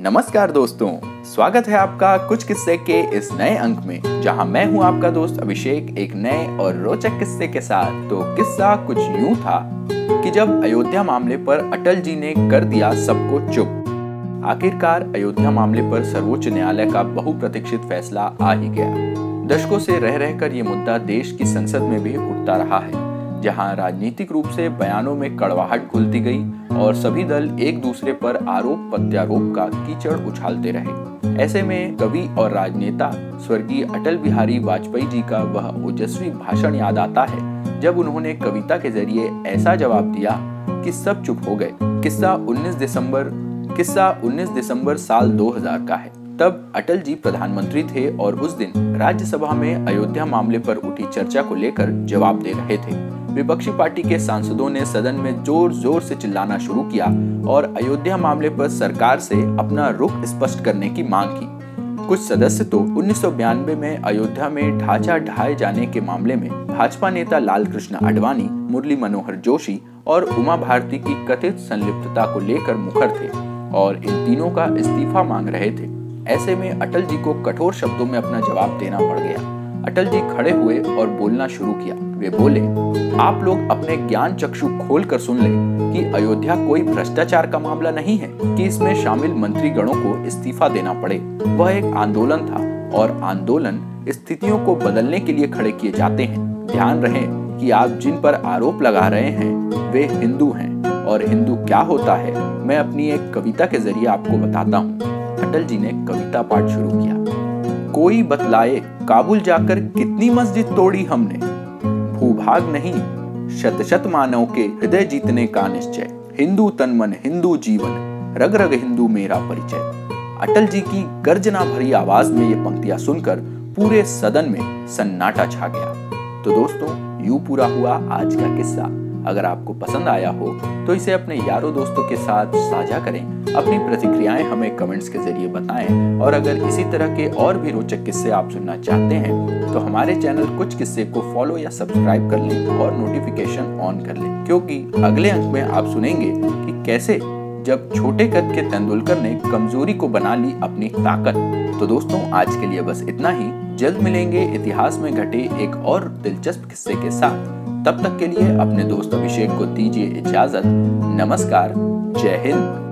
नमस्कार दोस्तों, स्वागत है आपका कुछ किस्से के इस नए अंक में, जहाँ मैं हूँ आपका दोस्त अभिषेक एक नए और रोचक किस्से के साथ। तो किस्सा कुछ यूँ था कि जब अयोध्या मामले पर अटल जी ने कर दिया सबको चुप, आखिरकार अयोध्या मामले पर सर्वोच्च न्यायालय का बहुप्रतीक्षित फैसला आ ही गया। दशकों से रह रहकर ये मुद्दा देश की संसद में भी उठता रहा है। जहाँ राजनीतिक रूप से बयानों में कड़वाहट घुलती गई और सभी दल एक दूसरे पर आरोप प्रत्यारोप का कीचड़ उछालते रहे। ऐसे में कवि और राजनेता स्वर्गीय अटल बिहारी वाजपेयी जी का वह ओजस्वी भाषण याद आता है, जब उन्होंने कविता के ज़रिए ऐसा जवाब दिया कि सब चुप हो गए। किस्सा 19 दिसंबर, किस्सा 19 दिसंबर साल 2000 का है। तब अटल जी प्रधानमंत्री थे और उस दिन राज्यसभा में अयोध्या मामले पर उठी चर्चा को लेकर जवाब दे रहे थे। विपक्षी पार्टी के सांसदों ने सदन में ज़ोर ज़ोर से चिल्लाना शुरू किया और अयोध्या मामले पर सरकार से अपना रुख स्पष्ट करने की मांग की। कुछ सदस्य तो उन्नीस में अयोध्या में ढांचा ढाए जाने के मामले में भाजपा नेता लाल कृष्ण आडवाणी, मुरली मनोहर जोशी और उमा भारती की कथित संलिप्तता को लेकर मुखर थे और इन तीनों का इस्तीफा मांग रहे थे। ऐसे में अटल जी को कठोर शब्दों में अपना जवाब देना पड़ गया। अटल जी खड़े हुए और बोलना शुरू किया। वे बोले, आप लोग अपने ज्ञान चक्षु खोल कर सुन ले कि अयोध्या कोई भ्रष्टाचार का मामला नहीं है, कि इसमें शामिल मंत्री गणों को इस्तीफा देना पड़े। वह एक आंदोलन था और आंदोलन स्थितियों को बदलने के लिए खड़े किए जाते हैं। ध्यान रहे कि आप जिन पर आरोप लगा रहे हैं, वे हिंदू हैं। और हिंदू क्या होता है, मैं अपनी एक कविता के ज़रिए आपको बताता हूँ। अटल जी ने कविता पाठ शुरू किया। कोई बतलाए काबुल जाकर कितनी मस्जिद तोड़ी हमने? भूभाग नहीं शत शत मानव के हृदय जीतने का निश्चय। हिंदू तन मन, हिंदू जीवन, रग रग हिंदू मेरा परिचय। अटल जी की गर्जना भरी आवाज़ में ये पंक्तियाँ सुनकर पूरे सदन में सन्नाटा छा गया। तो दोस्तों, यू पूरा हुआ आज का किस्सा। अगर आपको पसंद आया हो तो इसे अपने यारों दोस्तों के साथ साझा करें। अपनी प्रतिक्रियाएँ हमें कमेंट्स के ज़रिए बताएँ। और अगर इसी तरह के और भी रोचक किस्से आप सुनना चाहते हैं तो हमारे चैनल कुछ किस्से को फॉलो या सब्सक्राइब कर लें और नोटिफिकेशन ऑन कर लें। क्योंकि अगले अंक में आप सुनेंगे कि कैसे जब छोटे कद के तेंदुलकर ने कमज़ोरी को बना ली अपनी ताकत। तो दोस्तों, आज के लिए बस इतना ही। जल्द मिलेंगे इतिहास में घटे एक और दिलचस्प किस्से के साथ। तब तक के लिए अपने दोस्त अभिषेक को दीजिए इजाज़त। नमस्कार जय हिंद।